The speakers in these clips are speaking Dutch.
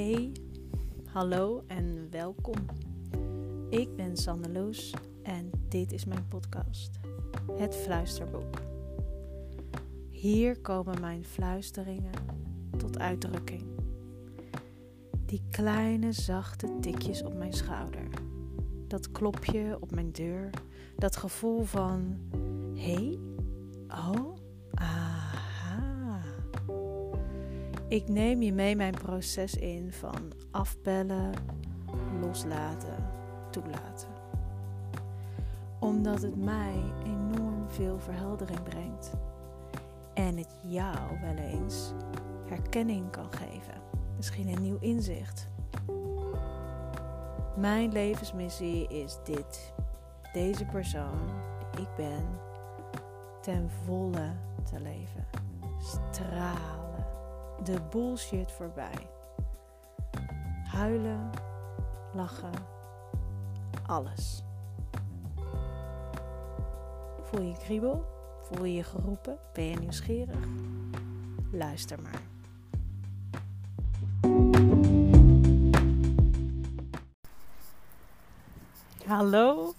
Hey, hallo en welkom. Ik ben Sanne Loes en dit is mijn podcast, Het Fluisterboek. Hier komen mijn fluisteringen tot uitdrukking. Die kleine zachte tikjes op mijn schouder. Dat klopje op mijn deur. Dat gevoel van: hé, hey, oh, aha. Ik neem je mee mijn proces in van afbellen, loslaten, toelaten. Omdat het mij enorm veel verheldering brengt. En het jou wel eens herkenning kan geven. Misschien een nieuw inzicht. Mijn levensmissie is dit. Deze persoon die ik ben, ten volle te leven. Stralen. De bullshit voorbij. Huilen, lachen, alles. Voel je kriebel? Voel je je geroepen? Ben je nieuwsgierig? Luister maar. Hallo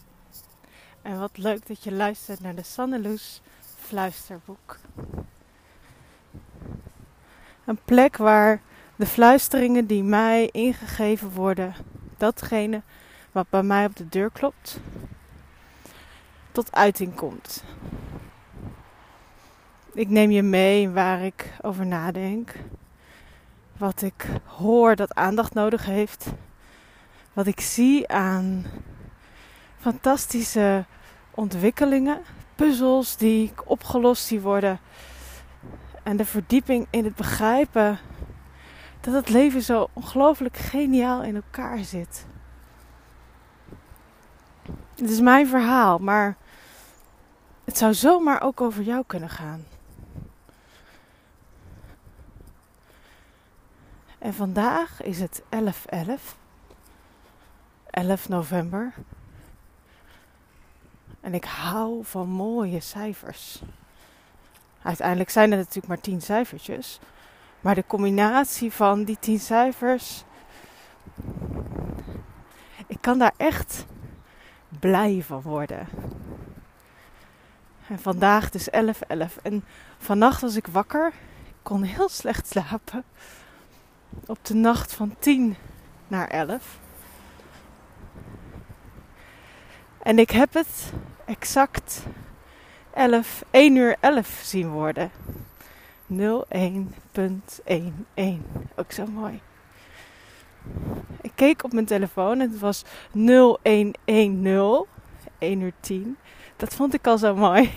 en wat leuk dat je luistert naar de Sanneloes Fluisterboek. Een plek waar de fluisteringen die mij ingegeven worden, datgene wat bij mij op de deur klopt, tot uiting komt. Ik neem je mee waar ik over nadenk, wat ik hoor dat aandacht nodig heeft, wat ik zie aan fantastische ontwikkelingen, puzzels die opgelost die worden en de verdieping in het begrijpen dat het leven zo ongelooflijk geniaal in elkaar zit. Het is mijn verhaal, maar het zou zomaar ook over jou kunnen gaan. En vandaag is het 11-11, 11 november. En ik hou van mooie cijfers. Uiteindelijk zijn het natuurlijk maar 10 cijfertjes. Maar de combinatie van die 10 cijfers. Ik kan daar echt blij van worden. En vandaag dus 11-11. En vannacht was ik wakker. Ik kon heel slecht slapen. Op de nacht van 10 naar 11. En ik heb het exact 11, 1 uur 11 zien worden. 01.11. Ook zo mooi. Ik keek op mijn telefoon en het was 0110. 1 uur 10. Dat vond ik al zo mooi.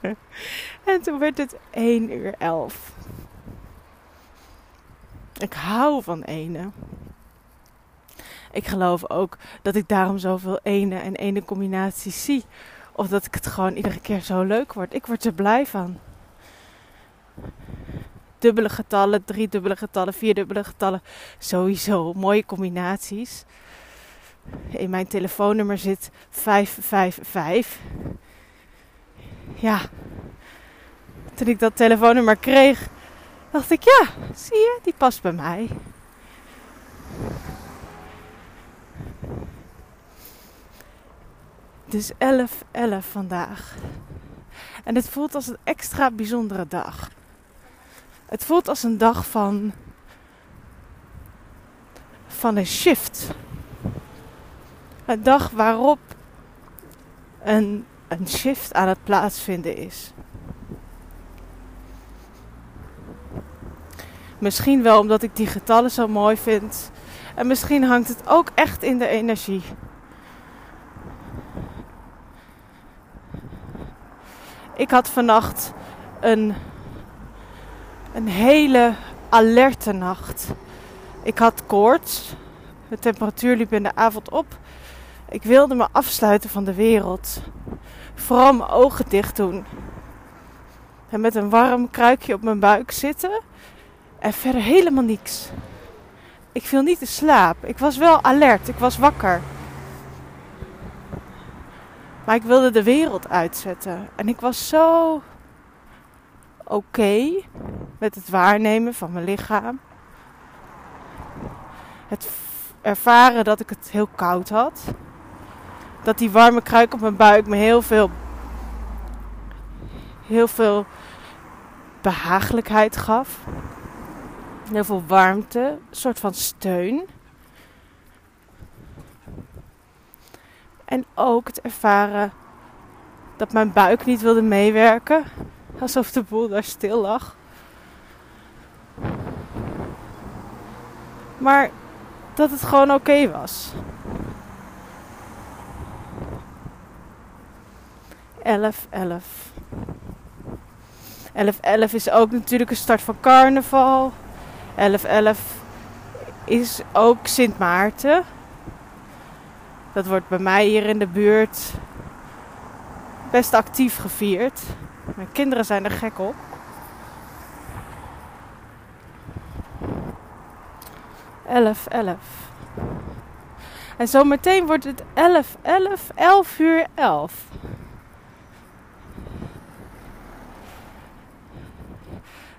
en toen werd het 1 uur 11. Ik hou van ene. Ik geloof ook dat ik daarom zoveel ene en ene combinaties zie. Of dat ik het gewoon iedere keer zo leuk word. Ik word er blij van. Dubbele getallen, driedubbele getallen, vierdubbele getallen. Sowieso mooie combinaties. In mijn telefoonnummer zit 555. Ja. Toen ik dat telefoonnummer kreeg, dacht ik ja, zie je, die past bij mij. Het is 11-11 vandaag. En het voelt als een extra bijzondere dag. Het voelt als een dag van, van een shift. Een dag waarop een, een shift aan het plaatsvinden is. Misschien wel omdat ik die getallen zo mooi vind. En misschien hangt het ook echt in de energie. Ik had vannacht een, een hele alerte nacht. Ik had koorts. De temperatuur liep in de avond op. Ik wilde me afsluiten van de wereld. Vooral mijn ogen dicht doen. En met een warm kruikje op mijn buik zitten. En verder helemaal niks. Ik viel niet in slaap. Ik was wel alert. Ik was wakker. Maar ik wilde de wereld uitzetten. En ik was zo oké met het waarnemen van mijn lichaam. Het ervaren dat ik het heel koud had. Dat die warme kruik op mijn buik me heel veel, heel veel behagelijkheid gaf. Heel veel warmte, een soort van steun. En ook het ervaren dat mijn buik niet wilde meewerken. Alsof de boel daar stil lag. Maar dat het gewoon oké was. 11, 11. 11, 11 is ook natuurlijk een start van carnaval. 11, 11 is ook Sint Maarten. Dat wordt bij mij hier in de buurt best actief gevierd. Mijn kinderen zijn er gek op. Elf, elf. En zometeen wordt het 11, 11, 11 uur 11.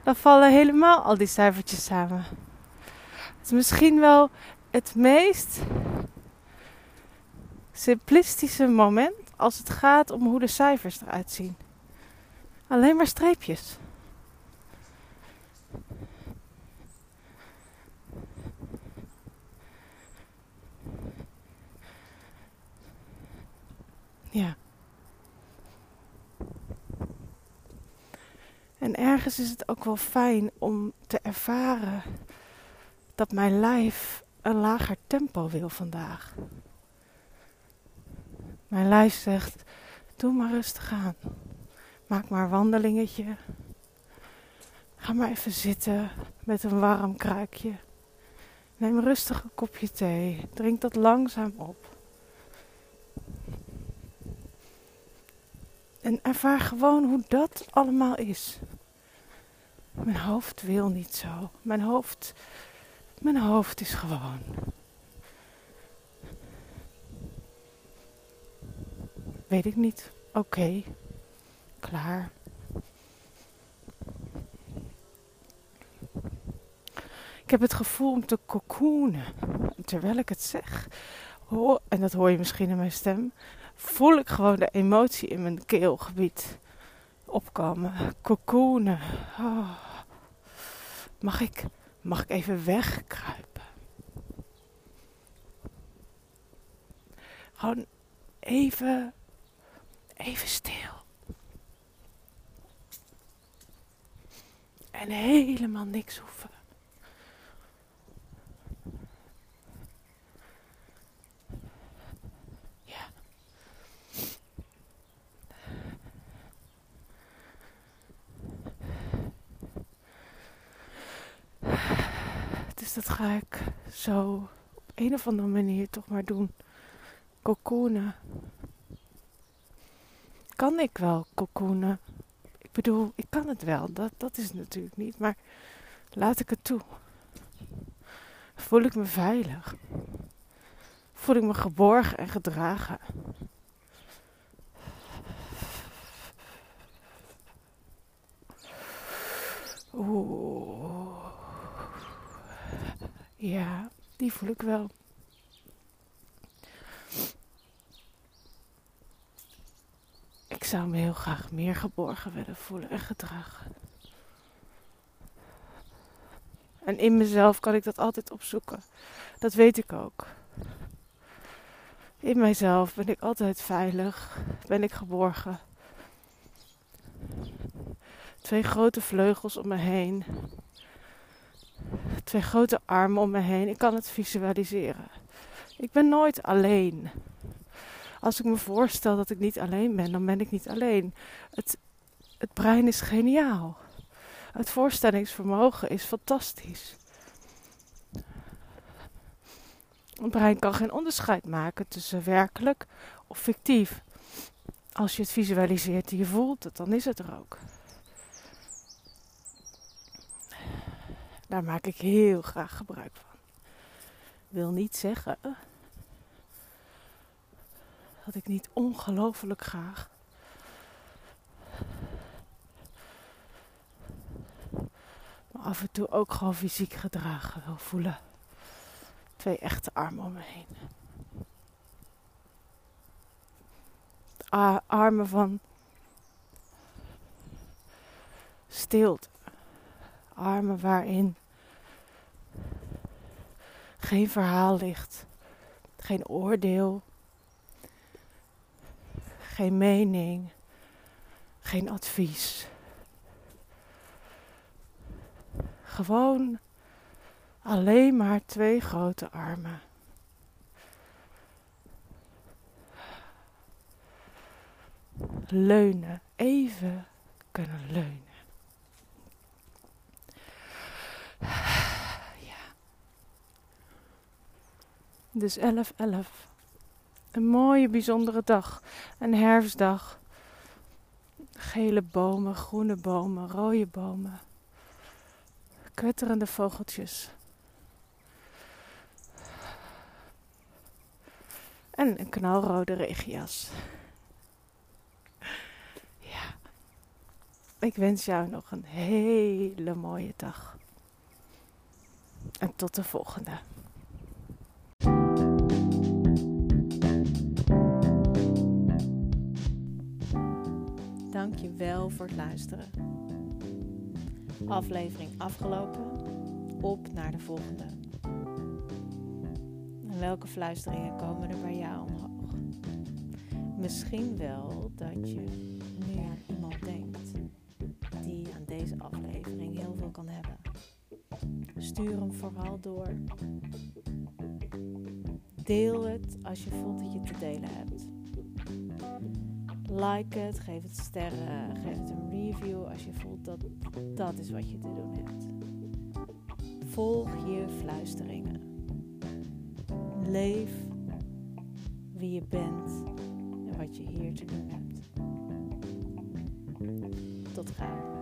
Dan vallen helemaal al die cijfertjes samen. Het is misschien wel het meest simplistische moment als het gaat om hoe de cijfers eruit zien. Alleen maar streepjes. Ja. En ergens is het ook wel fijn om te ervaren dat mijn lijf een lager tempo wil vandaag. Mijn lijf zegt: Doe maar rustig aan. Maak maar een wandelingetje. Ga maar even zitten met een warm kruikje. Neem rustig een kopje thee. Drink dat langzaam op. En ervaar gewoon hoe dat allemaal is. Mijn hoofd wil niet zo. Mijn hoofd, mijn hoofd is gewoon. Weet ik niet. Oké. Klaar. Ik heb het gevoel om te cocoonen. Terwijl ik het zeg, hoor, en dat hoor je misschien in mijn stem, voel ik gewoon de emotie in mijn keelgebied opkomen. Cocoonen. Oh. Mag ik, mag ik even wegkruipen? Gewoon even even stil. En helemaal niks hoeven. Ja. Dus dat ga ik zo op een of andere manier toch maar doen. Cocoonen kan ik wel cocoonen? Ik bedoel, ik kan het wel. Dat, dat is natuurlijk niet. Maar laat ik het toe. Voel ik me veilig? Voel ik me geborgen en gedragen? Oeh. Ja, die voel ik wel. Ik zou me heel graag meer geborgen willen voelen en gedragen. En in mezelf kan ik dat altijd opzoeken. Dat weet ik ook. In mijzelf ben ik altijd veilig, ben ik geborgen. Twee grote vleugels om me heen. Twee grote armen om me heen. Ik kan het visualiseren. Ik ben nooit alleen als ik me voorstel dat ik niet alleen ben, dan ben ik niet alleen. Het, het brein is geniaal. Het voorstellingsvermogen is fantastisch. Het brein kan geen onderscheid maken tussen werkelijk of fictief. Als je het visualiseert en je voelt het, dan is het er ook. Daar maak ik heel graag gebruik van. Wil niet zeggen dat ik niet ongelooflijk graag me af en toe ook gewoon fysiek gedragen wil voelen. Twee echte armen om me heen. armen van stilte. Armen waarin geen verhaal ligt, geen oordeel, geen mening, geen advies. Gewoon alleen maar twee grote armen. Leunen, even kunnen leunen. Ja. Dus 11-11. Een mooie, bijzondere dag. Een herfstdag. Gele bomen, groene bomen, rode bomen. Kwetterende vogeltjes. En een knalrode regenjas. Ja. Ik wens jou nog een hele mooie dag. En tot de volgende. Dank je wel voor het luisteren. Aflevering afgelopen. Op naar de volgende. En welke fluisteringen komen er bij jou omhoog? Misschien wel dat je nu aan iemand denkt die aan deze aflevering heel veel kan hebben. Stuur hem vooral door. Deel het als je voelt dat je te delen hebt. Like het, geef het sterren, geef het een review als je voelt dat dat is wat je te doen hebt. Volg je fluisteringen. Leef wie je bent en wat je hier te doen hebt. Tot gauw.